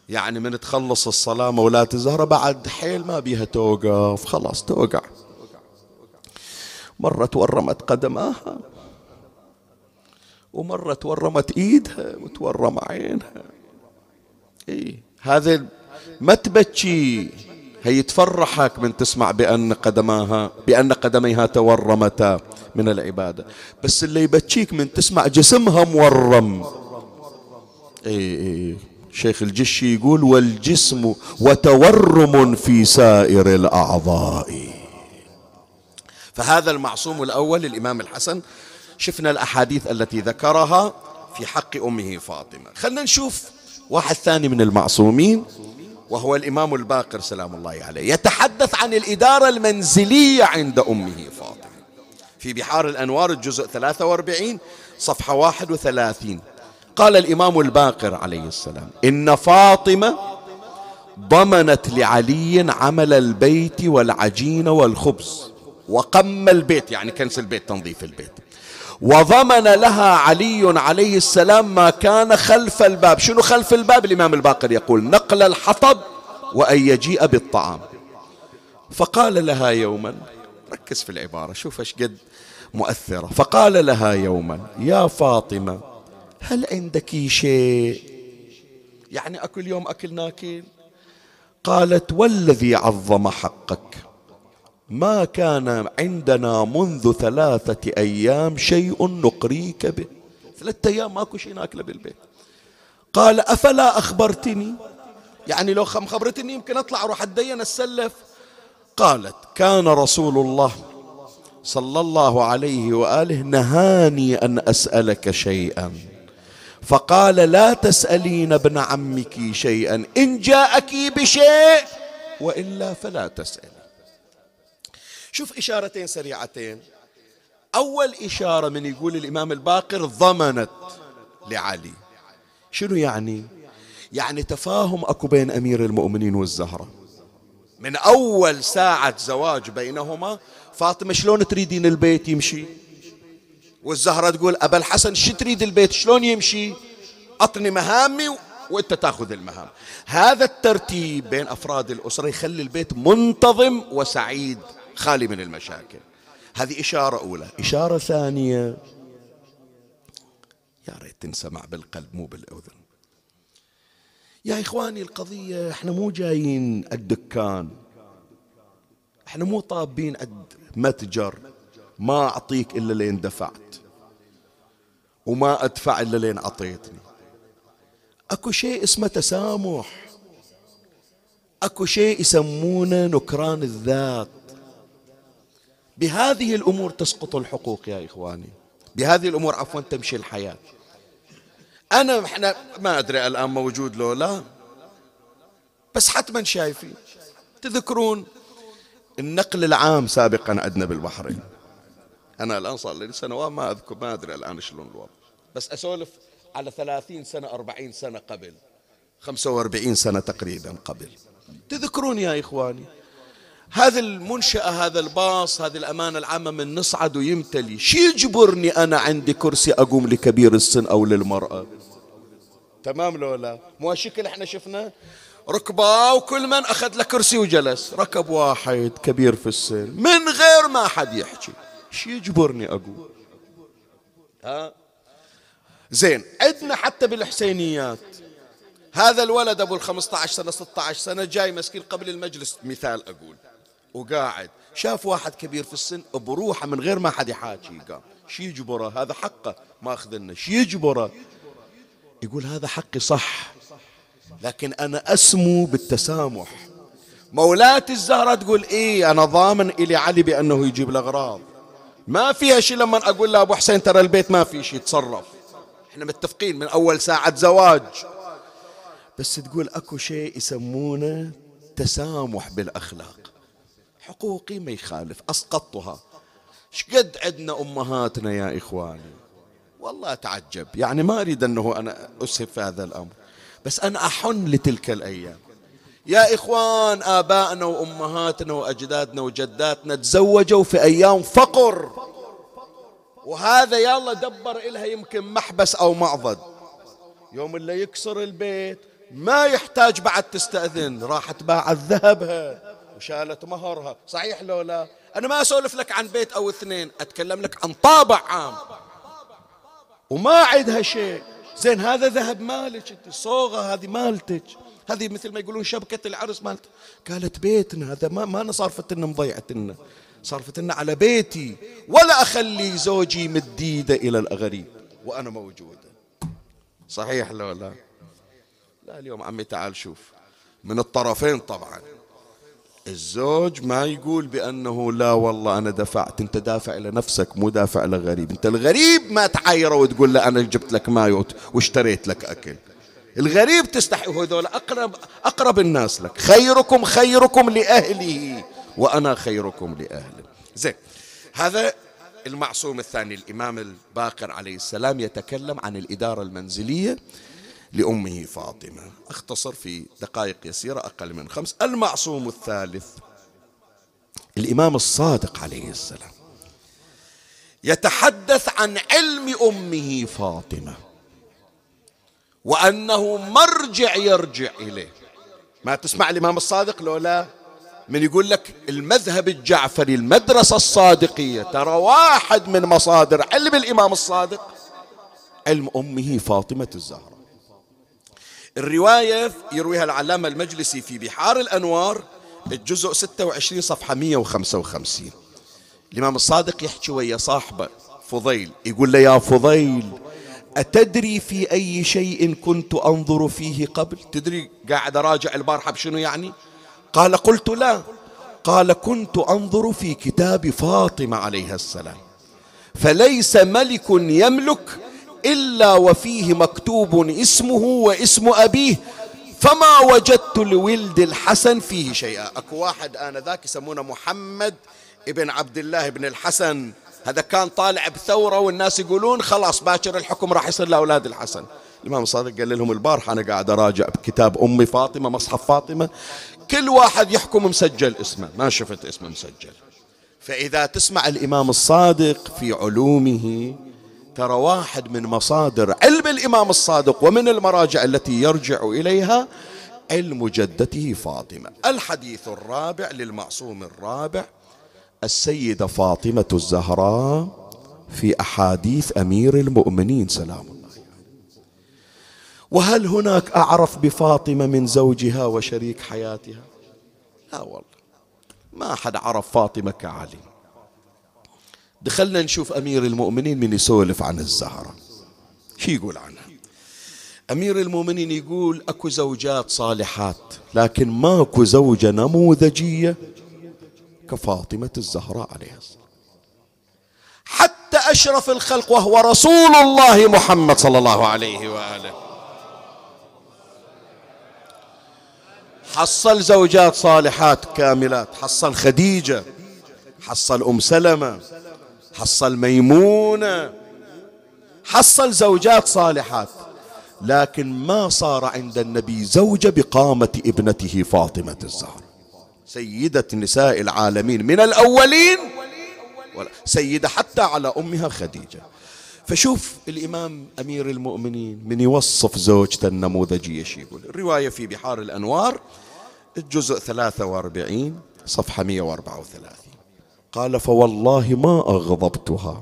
يعني من تخلص الصلاة مولاة الزهرة بعد حيل ما بيها توقف. خلاص توقع. مرة تورمت قدماها. ومرة تورمت إيدها وتورم عينها. إيه هذا ما تبكي هي تفرحك من تسمع بأن قدماها بأن قدميها تورمتا من العبادة. بس اللي يبكيك من تسمع جسمها مورم. اي اي شيخ الجشي يقول والجسم وتورم في سائر الأعضاء. فهذا المعصوم الأول الإمام الحسن. شفنا الأحاديث التي ذكرها في حق أمه فاطمة. خلنا نشوف واحد ثاني من المعصومين. وهو الإمام الباقر سلام الله عليه يتحدث عن الإدارة المنزلية عند أمه فاطمة. في بحار الأنوار الجزء 43 صفحة 31 قال الإمام الباقر عليه السلام إن فاطمة ضمنت لعلي عمل البيت والعجين والخبز وقم البيت يعني كنس البيت تنظيف البيت. وضمن لها علي عليه السلام ما كان خلف الباب. شنو خلف الباب؟ الإمام الباقر يقول نقل الحطب وأن يجيء بالطعام. فقال لها يوما ركز في العبارة شوف إيش قد مؤثرة. فقال لها يوما يا فاطمة هل عندك شيء؟ يعني أكل يوم أكل ناكل؟ قالت والذي عظم حقك. ما كان عندنا منذ ثلاثة أيام شيء نقريك به. ثلاثة أيام ماكو شيء ناكله بالبيت. قال أفلا أخبرتني؟ يعني لو خبرتني يمكن أطلع أروح أتدين أسلف قالت كان رسول الله صلى الله عليه وآله نهاني أن أسألك شيئا. فقال لا تسألين ابن عمك شيئا. إن جاءك بشيء وإلا فلا تسالي شوف إشارتين سريعتين. أول إشارة من يقول الإمام الباقر ضمنت لعلي. شنو يعني؟ يعني تفاهم أكو بين أمير المؤمنين والزهرة. من أول ساعة زواج بينهما فاطمة شلون تريدين البيت يمشي؟ والزهرة تقول أبا الحسن شو تريد البيت؟ شلون يمشي؟ أعطني مهامي وإنت تاخذ المهام. هذا الترتيب بين أفراد الأسرة يخلي البيت منتظم وسعيد. خالي من المشاكل. هذه إشارة أولى. إشارة ثانية. يا ريت تنسمع بالقلب مو بالأذن. يا إخواني القضية إحنا مو جايين الدكان. إحنا مو طابين متجر ما أعطيك إلا لين دفعت. وما أدفع إلا لين أعطيتني. أكو شيء اسمه تسامح. أكو شيء يسمونه نكران الذات. بهذه الأمور تسقط الحقوق يا إخواني. بهذه الأمور عفوا تمشي الحياة. أنا إحنا ما أدري الآن موجود لو لا. بس حتما شايفين. تذكرون النقل العام سابقا عندنا بالبحرين. أنا الآن صار لي سنوات ما أذكر ما أدري الآن شلون الوضع. بس أسولف على ثلاثين سنة أربعين سنة قبل. خمسة وأربعين سنة تقريبا قبل. تذكرون يا إخواني هذا المنشأة هذا الباص هذه الأمانة العامة من نصعد ويمتلي. شي يجبرني أنا عندي كرسي أقوم لكبير السن أو للمرأة؟ تمام لو لا مو الشكل إحنا شفنا ركبة وكل من أخذ له كرسي وجلس. ركب واحد كبير في السن. من غير ما حد يحكي. شي يجبرني أقول ها؟ زين عندنا حتى بالحسينيات. هذا الولد أبو الخمسة عشر سنة ستة عشر سنة جاي مسكين قبل المجلس. مثال أقول. وقاعد. شاف واحد كبير في السن بروحه من غير ما حد يحاكي قام. شي يجبره؟ هذا حقه ماخذ لنا شي يجبره؟ يقول هذا حقي صح لكن أنا أسمو بالتسامح. مولاتي الزهرة تقول إيه أنا ضامن إلي علي بأنه يجيب الأغراض ما فيها شيء لما أقول له أبو حسين ترى البيت ما في شيء تصرف. إحنا متفقين من أول ساعة زواج. بس تقول أكو شيء يسمونه تسامح بالأخلاق. حقوقي ما يخالف أسقطتها. شقد عندنا أمهاتنا يا إخواني؟ والله أتعجب يعني ما أريد أنه أنا أسهب في هذا الأمر. بس أنا أحن لتلك الأيام. يا إخوان آبائنا وأمهاتنا وأجدادنا وجداتنا تزوجوا في أيام فقر. وهذا يلا دبر إلها يمكن محبس أو معضد. يوم اللي يكسر البيت ما يحتاج بعد تستأذن راحت باعت ذهبها وشالت مهرها. صحيح لو لا؟ أنا ما أسولف لك عن بيت أو اثنين أتكلم لك عن طابع عام. وما عندها شيء زين هذا ذهب مالك أنت صوغة هذه مالتك. هذه مثل ما يقولون شبكة العرس مالت. قالت بيتنا هذا ما ما صارفت لنا مضيعتنا صارفت لنا على بيتي. ولا أخلي زوجي مديدة إلى الغريب وأنا موجودة. صحيح لو لا؟ لا اليوم عمي تعال شوف. من الطرفين طبعا. الزوج ما يقول بأنه لا والله أنا دفعت أنت دافع لنفسك مو دافع لغريب أنت الغريب ما تعايره وتقول له أنا جبت لك ماي واشتريت لك أكل. الغريب تستحي هذول أقرب أقرب الناس لك. خيركم خيركم لأهله وأنا خيركم لأهله زين هذا المعصوم الثاني الإمام الباقر عليه السلام يتكلم عن الإدارة المنزلية. لأمه فاطمة. أختصر في دقائق يسيرة أقل من خمس. المعصوم الثالث. الإمام الصادق عليه السلام. يتحدث عن علم أمه فاطمة. وأنه مرجع يرجع إليه. ما تسمع الإمام الصادق لو لا من يقول لك المذهب الجعفري المدرسة الصادقية. ترى واحد من مصادر علم الإمام الصادق. علم أمه فاطمة الزهراء. الرواية يرويها العلامة المجلسي في بحار الأنوار الجزء 26 صفحة 155 الإمام الصادق يحكي ويا صاحبه فضيل يقول له يا فضيل أتدري في أي شيء كنت أنظر فيه قبل؟ تدري قاعد أراجع البارحة بشنو يعني؟ قال قلت لا. قال كنت أنظر في كتاب فاطمة عليها السلام. فليس ملك يملك إلا وفيه مكتوب اسمه واسم أبيه فما وجدت لولد الحسن فيه شيئا. أكو واحد آنذاك يسمونه محمد ابن عبد الله بن الحسن. هذا كان طالع بثورة والناس يقولون خلاص باكر الحكم راح يصير لأولاد الحسن. الإمام الصادق قال لهم البارحة أنا قاعد أراجع بكتاب أمي فاطمة مصحف فاطمة. كل واحد يحكم مسجل اسمه. ما شفت اسمه مسجل. فإذا تسمع الإمام الصادق في علومه ترى واحد من مصادر علم الإمام الصادق ومن المراجع التي يرجع إليها علم جدته فاطمة. الحديث الرابع للمعصوم الرابع السيدة فاطمة الزهراء في أحاديث أمير المؤمنين سلام الله وهل هناك أعرف بفاطمة من زوجها وشريك حياتها؟ لا والله ما أحد عرف فاطمة كعلي. دخلنا نشوف أمير المؤمنين من يسولف عن الزهرة. شي يقول عنها؟ أمير المؤمنين يقول أكو زوجات صالحات لكن ماكو زوجة نموذجية كفاطمة الزهراء عليها السلام حتى أشرف الخلق وهو رسول الله محمد صلى الله عليه وآله. حصل زوجات صالحات كاملات حصل خديجة حصل أم سلمة حصل ميمونة حصل زوجات صالحات لكن ما صار عند النبي زوجة بقامة ابنته فاطمة الزهراء سيدة نساء العالمين من الأولين سيدة حتى على أمها خديجة. فشوف الإمام أمير المؤمنين من يوصف زوجته النموذجية شي يقول؟ الرواية في بحار الأنوار الجزء 43 صفحة 134 قال فوالله ما أغضبتها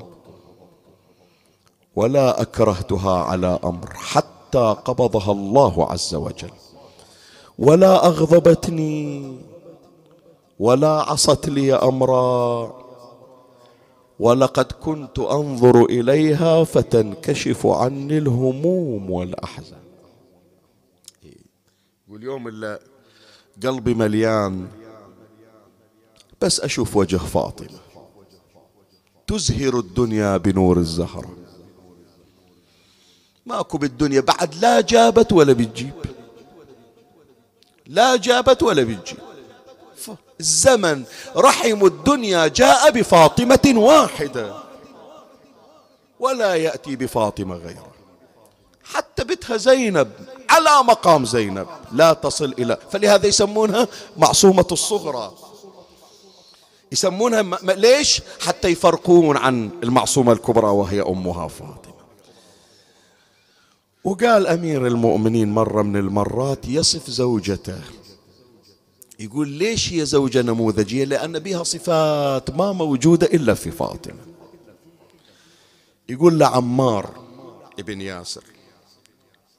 ولا أكرهتها على أمر حتى قبضها الله عز وجل. ولا أغضبتني ولا عصت لي أمرا ولقد كنت أنظر إليها فتنكشف عني الهموم والأحزان. واليوم اللي قلبي مليان بس أشوف وجه فاطمة. تزهر الدنيا بنور الزهرة ماكو بالدنيا بعد لا جابت ولا بتجيب. لا جابت ولا بتجيب. الزمن رحم الدنيا جاء بفاطمة واحدة. ولا يأتي بفاطمة غيرها حتى بتها زينب على مقام زينب لا تصل إلى فلهذا يسمونها معصومة الصغرى. يسمونها م... ليش؟ حتى يفرقون عن المعصومة الكبرى وهي أمها فاطمة. وقال أمير المؤمنين مرة من المرات يصف زوجته. يقول ليش هي زوجة نموذجية؟ لأن بها صفات ما موجودة إلا في فاطمة. يقول لعمار ابن ياسر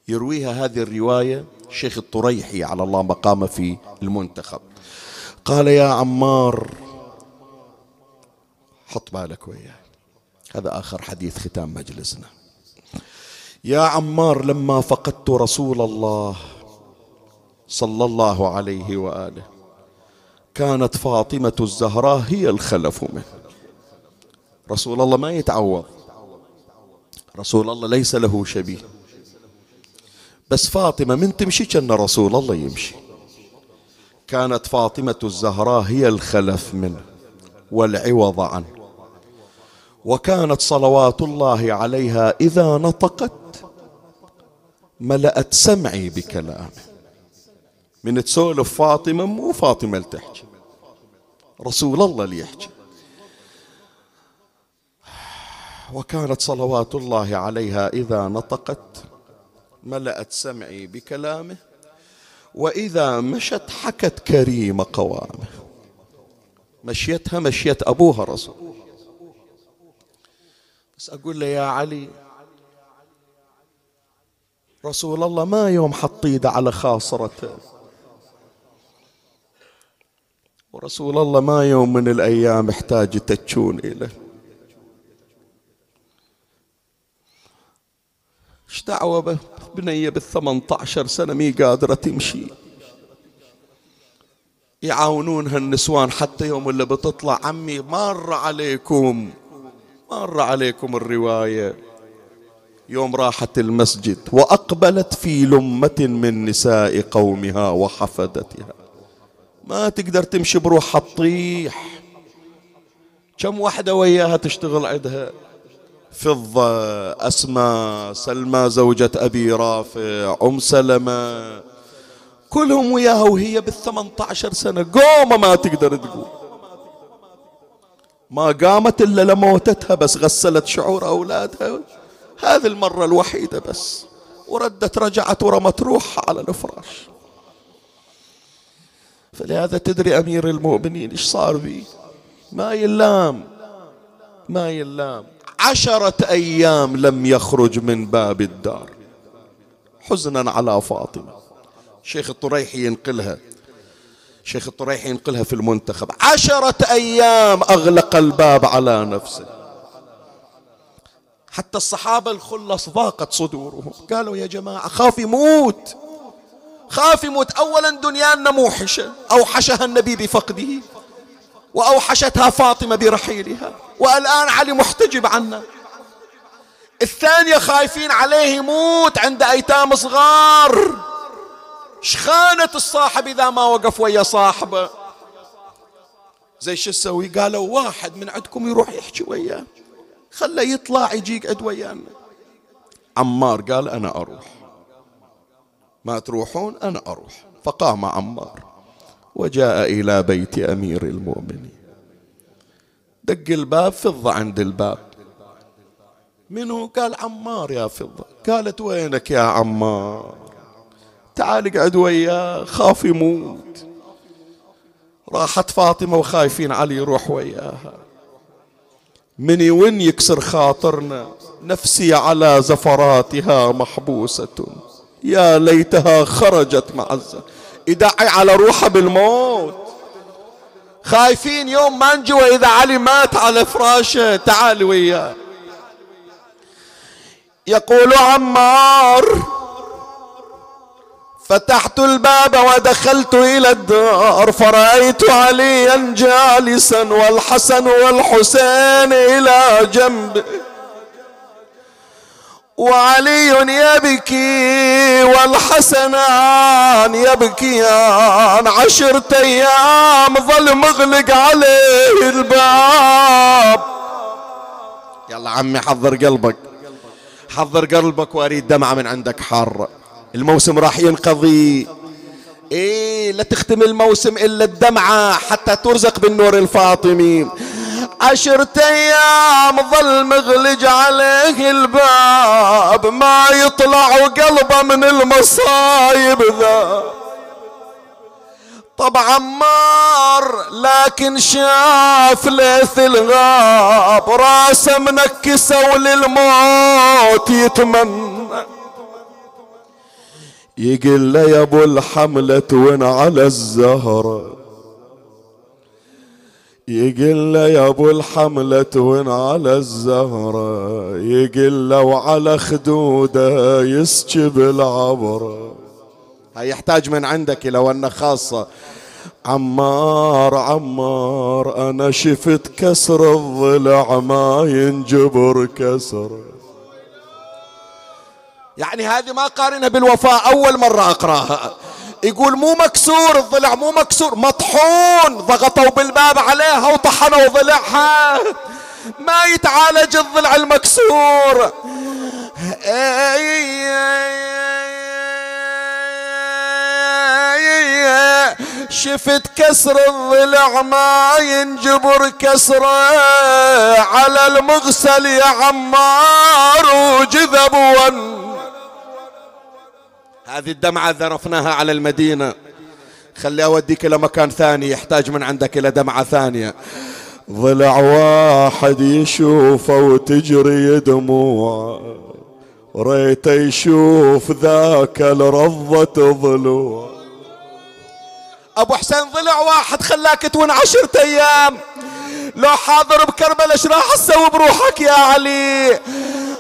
يرويها هذه الرواية الشيخ الطريحي على الله مقامه في المنتخب. قال يا عمار حط بالك وياي. هذا آخر حديث ختام مجلسنا. يا عمار لما فقدت رسول الله صلى الله عليه وآله كانت فاطمة الزهراء هي الخلف منه. رسول الله ما يتعوض. رسول الله ليس له شبيه. بس فاطمة من تمشي كأن رسول الله يمشي. كانت فاطمة الزهراء هي الخلف منه والعوض عنه. وكانت صلوات الله عليها إذا نطقت ملأت سمعي بكلامه. من تسولف فاطمة مو فاطمة اللي تحكي. رسول الله اللي يحكي. وكانت صلوات الله عليها إذا نطقت ملأت سمعي بكلامه. وإذا مشت حكت كريم قوامه. مشيتها مشيت أبوها رسول بس أقول له يا علي رسول الله ما يوم حط ايده على خاصرته. ورسول الله ما يوم من الأيام احتاج تتشون إليه. إيش به؟ بنية بالثمانية عشر سنة مي قادرة تمشي. يعاونونها النسوان حتى يوم اللي بتطلع عمي مر عليكم. مر عليكم الرواية. يوم راحت المسجد وأقبلت في لمة من نساء قومها وحفدتها. ما تقدر تمشي بروحها تطيح. كم وحدة وياها تشتغل عندها؟ فضة أسماء سلمى زوجة أبي رافع أم سلمة كلهم وياها وهي بالثمانية عشر سنة. قومة ما تقدر تقول. ما قامت إلا لموتتها بس غسلت شعور أولادها. هذه المرة الوحيدة بس. وردت رجعت ورمت روحها على الفراش. فلهذا تدري أمير المؤمنين إيش صار بي؟ ما يلام. ما يلام. عشرة أيام لم يخرج من باب الدار. حزنا على فاطمة. شيخ الطريحي ينقلها. شيخ الطريحي ينقلها في المنتخب. عشرة أيام أغلق الباب على نفسه. حتى الصحابة الخلص ضاقت صدورهم. قالوا يا جماعة خاف يموت. خاف يموت. أولا دنيانا موحشة. أوحشها النبي بفقده. وأوحشتها فاطمة برحيلها. والآن علي محتجب عنا الثانية خايفين عليه يموت عند أيتام صغار. شخانة الصاحب إذا ما وقف ويا صاحبه زي شو تسوي؟ قالوا واحد من عندكم يروح يحكي وياه. خله يطلع يجي يقعد ويانا عمار قال أنا أروح. ما تروحون؟ أنا أروح. فقام عمار وجاء إلى بيت أمير المؤمنين. دق الباب فضة عند الباب. منو؟ قال عمار يا فضة. قالت وينك يا عمار؟ تعال اقعد وياه خاف يموت راحت فاطمة وخايفين علي يروح وياها. من وين يكسر خاطرنا؟ نفسي على زفراتها محبوسة. يا ليتها خرجت معزة يدعي على روحها بالموت. خايفين يوم ما نجي وإذا علي مات على فراشه تعال وياه. يقول عمار فتحت الباب ودخلت إلى الدار فرأيت عليا جالسا والحسن والحسين إلى جنبه وعلي يبكي والحسنان يبكيان عشرة أيام ظل مغلق عليه الباب. يلا عمي حضر قلبك. حضر قلبك وأريد دمعة من عندك حارة الموسم راح ينقضي. إيه لا تختم الموسم إلا الدمعة حتى ترزق بالنور الفاطمي. عشرة أيام ظل مغلج عليه الباب ما يطلع قلبه من المصايب ذا. طبعا مار لكن شاف ليث الغاب راسه منكسة وللموت يتمنى. يقول له يا أبو الحملة وين على الزهرة. يقول له يا أبو الحملة وين على الزهرة. يقول له وعلى خدودة يسكب العبرة هاي يحتاج من عندك لو انه خاصة. عمار عمار أنا شفت كسر الضلع ما ينجبر كسره يعني هذه ما قارنها بالوفاء أول مرة أقراها. يقول مو مكسور الضلع مو مكسور مطحون. ضغطوا بالباب عليها وطحنوا ضلعها. ما يتعالج الضلع المكسور. شفت كسر الضلع ما ينجبر كسره. على المغسل يا عمار وجذب ون هذه الدمعة ذرفناها على المدينة. خلي أوديك إلى مكان ثاني يحتاج من عندك إلى دمعة ثانية. ضلع واحد يشوفه وتجري دموع ريت يشوف ذاك الرضة ضلوع أبو حسين ضلع واحد خلاك تون عشرة أيام. لو حاضر بكربلاء إيش راح تسوي بروحك يا علي.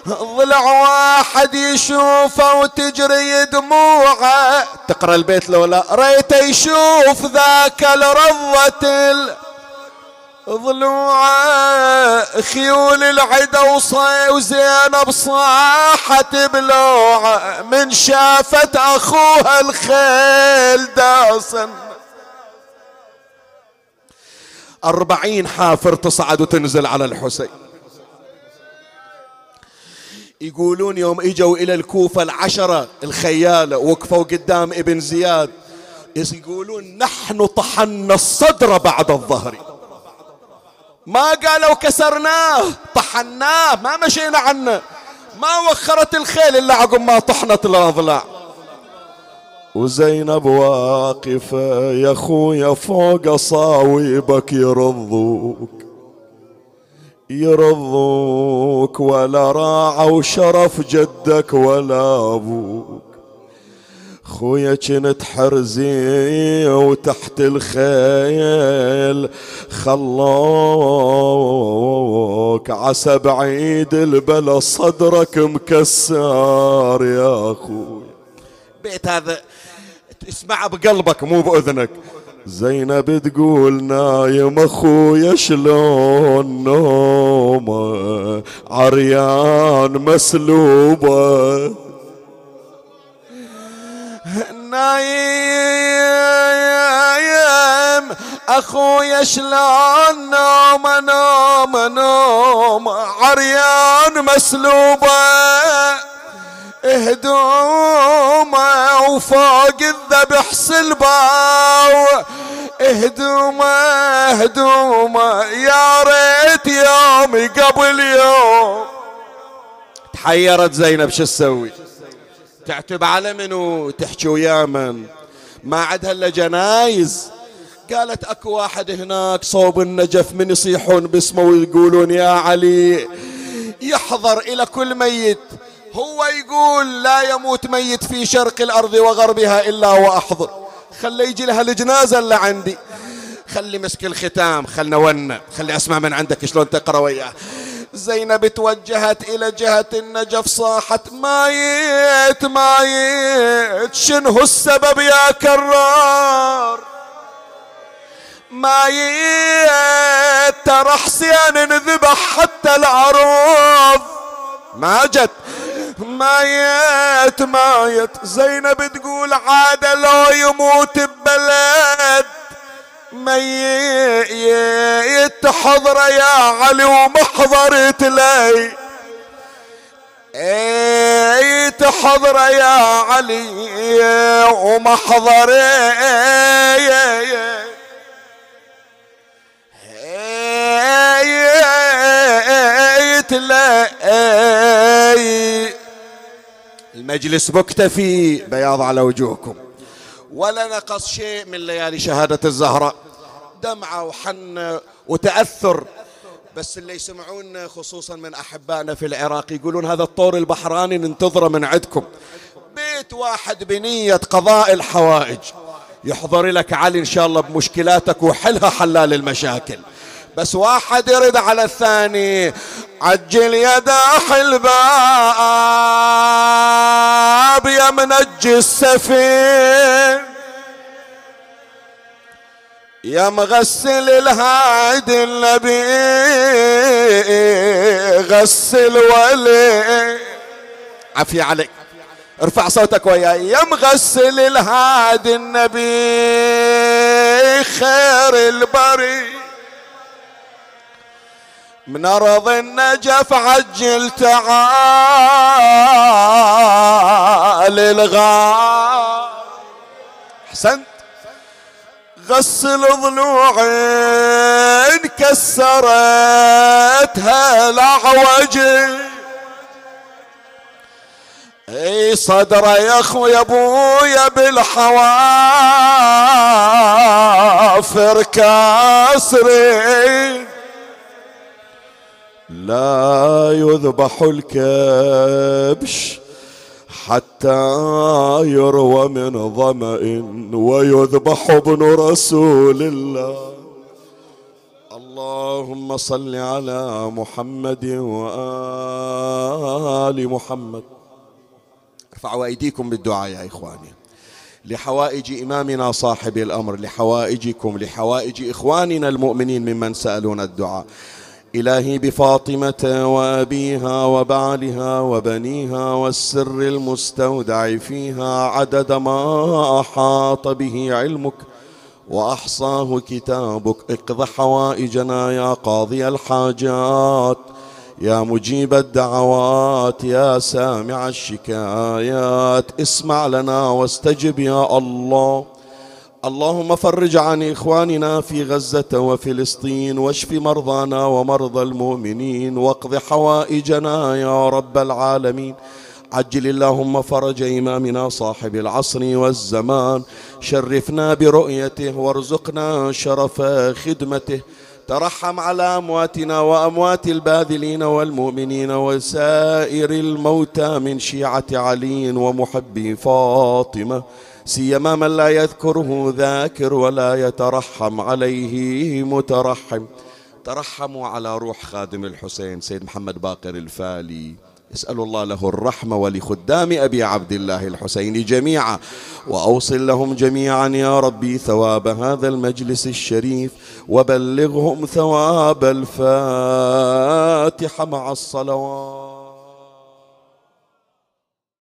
ضلع واحد يشوفه وتجري دموعه. تقرأ البيت لو لا ريت يشوف ذاك الرضة ضلوعه. خيول العدا وصي وزينب صاحت بلوعه. من شافت أخوها الخيل داصن أربعين حافر تصعد وتنزل على الحسين. يقولون يوم إجوا إلى الكوفة العشرة الخيالة وقفوا قدام ابن زياد يقولون نحن طحنا الصدر بعد الظهر. ما قالوا كسرناه طحناه ما مشينا عنه. ما وخرت الخيل إلا عقب ما طحنت الأضلاع. وزينب واقفة يا خويا فوق صاويبك يرضوك. يرضوك ولا راعوا شرف جدك ولا أبوك. خويا كنت حرزي وتحت الخيل خلوك عسى بعيد البلا صدرك مكسر يا خويا بيت هذا اسمع بقلبك مو بأذنك. زينب تقول نايم أخويا شلون نومه؟ عريان مسلوبه. نايم أخويا شلون نوم نوم نوم عريان مسلوبه. اهدومه وفوق الذبح سلباو اهدومه اهدومه. يا ريت يومي قبل يوم. تحيرت زينب شو تسوي؟ تعتب على منو تحكي ويا من؟ ما عدها الا جنايز. قالت اكو واحد هناك صوب النجف من يصيحون باسمه ويقولون يا علي يحضر إلى كل ميت. هو يقول لا يموت ميت في شرق الأرض وغربها إلا وأحضر. خلي يجي لها الجنازة اللي عندي. خلي مسك الختام. خلنا ون. خلي أسمع من عندك شلون تقرأ وياه زينب توجهت إلى جهة النجف صاحت مايت مايت شنو السبب يا كرار؟ مايت ترى حسين انذبح حتى العروض ما جت. مايت مايت. زينب تقول عاد لو يموت ببلد. ميت حضر يا علي ومحضرت لي. ايت حضر يا علي ومحضر ايت لي المجلس مكتفي بياض على وجوهكم. ولا نقص شيء من ليالي شهادة الزهراء دمعة وحن وتأثر. بس اللي يسمعون خصوصا من أحبائنا في العراق يقولون هذا الطور البحراني ننتظره من عندكم. بيت واحد بنية قضاء الحوائج. يحضر لك علي إن شاء الله بمشكلاتك وحلها حلال المشاكل. بس واحد يرد على الثاني. عجل يا داح الباب يا منجي السفين. يا مغسل الهاد النبي غسل ولي. عفي عليك. ارفع صوتك وياي. يا مغسل الهاد النبي خير البري من أرض النجف عجل تعال الغار. أحسنت. غسل ضلوعي انكسرتها العوجي إي صدره يا أخوي أبويا بالحوافر كاسرين لا يذبح الكبش حتى يروى من ظمأ ويذبح ابن رسول الله. اللهم صل على محمد وآل محمد. ارفعوا أيديكم بالدعاء يا إخواني. لحوائج إمامنا صاحب الأمر لحوائجكم لحوائج إخواننا المؤمنين ممن سألون الدعاء. إلهي بفاطمة وأبيها وبعلها وبنيها والسر المستودع فيها عدد ما أحاط به علمك وأحصاه كتابك. اقض حوائجنا يا قاضي الحاجات يا مجيب الدعوات يا سامع الشكايات. اسمع لنا واستجب يا الله. اللهم فرج عن إخواننا في غزة وفلسطين واشف مرضانا ومرضى المؤمنين واقض حوائجنا يا رب العالمين. عجل اللهم فرج إمامنا صاحب العصر والزمان. شرفنا برؤيته وارزقنا شرف خدمته. ترحم على أمواتنا وأموات الباذلين والمؤمنين وسائر الموتى من شيعة علي ومحبي فاطمة. سيما من لا يذكره ذاكر ولا يترحم عليه مترحم. ترحموا على روح خادم الحسين سيد محمد باقر الفالي. اسأل الله له الرحمة ولخدام أبي عبد الله الحسين جميعا. وأوصل لهم جميعا يا ربي ثواب هذا المجلس الشريف. وبلغهم ثواب الفاتحة مع الصلوات.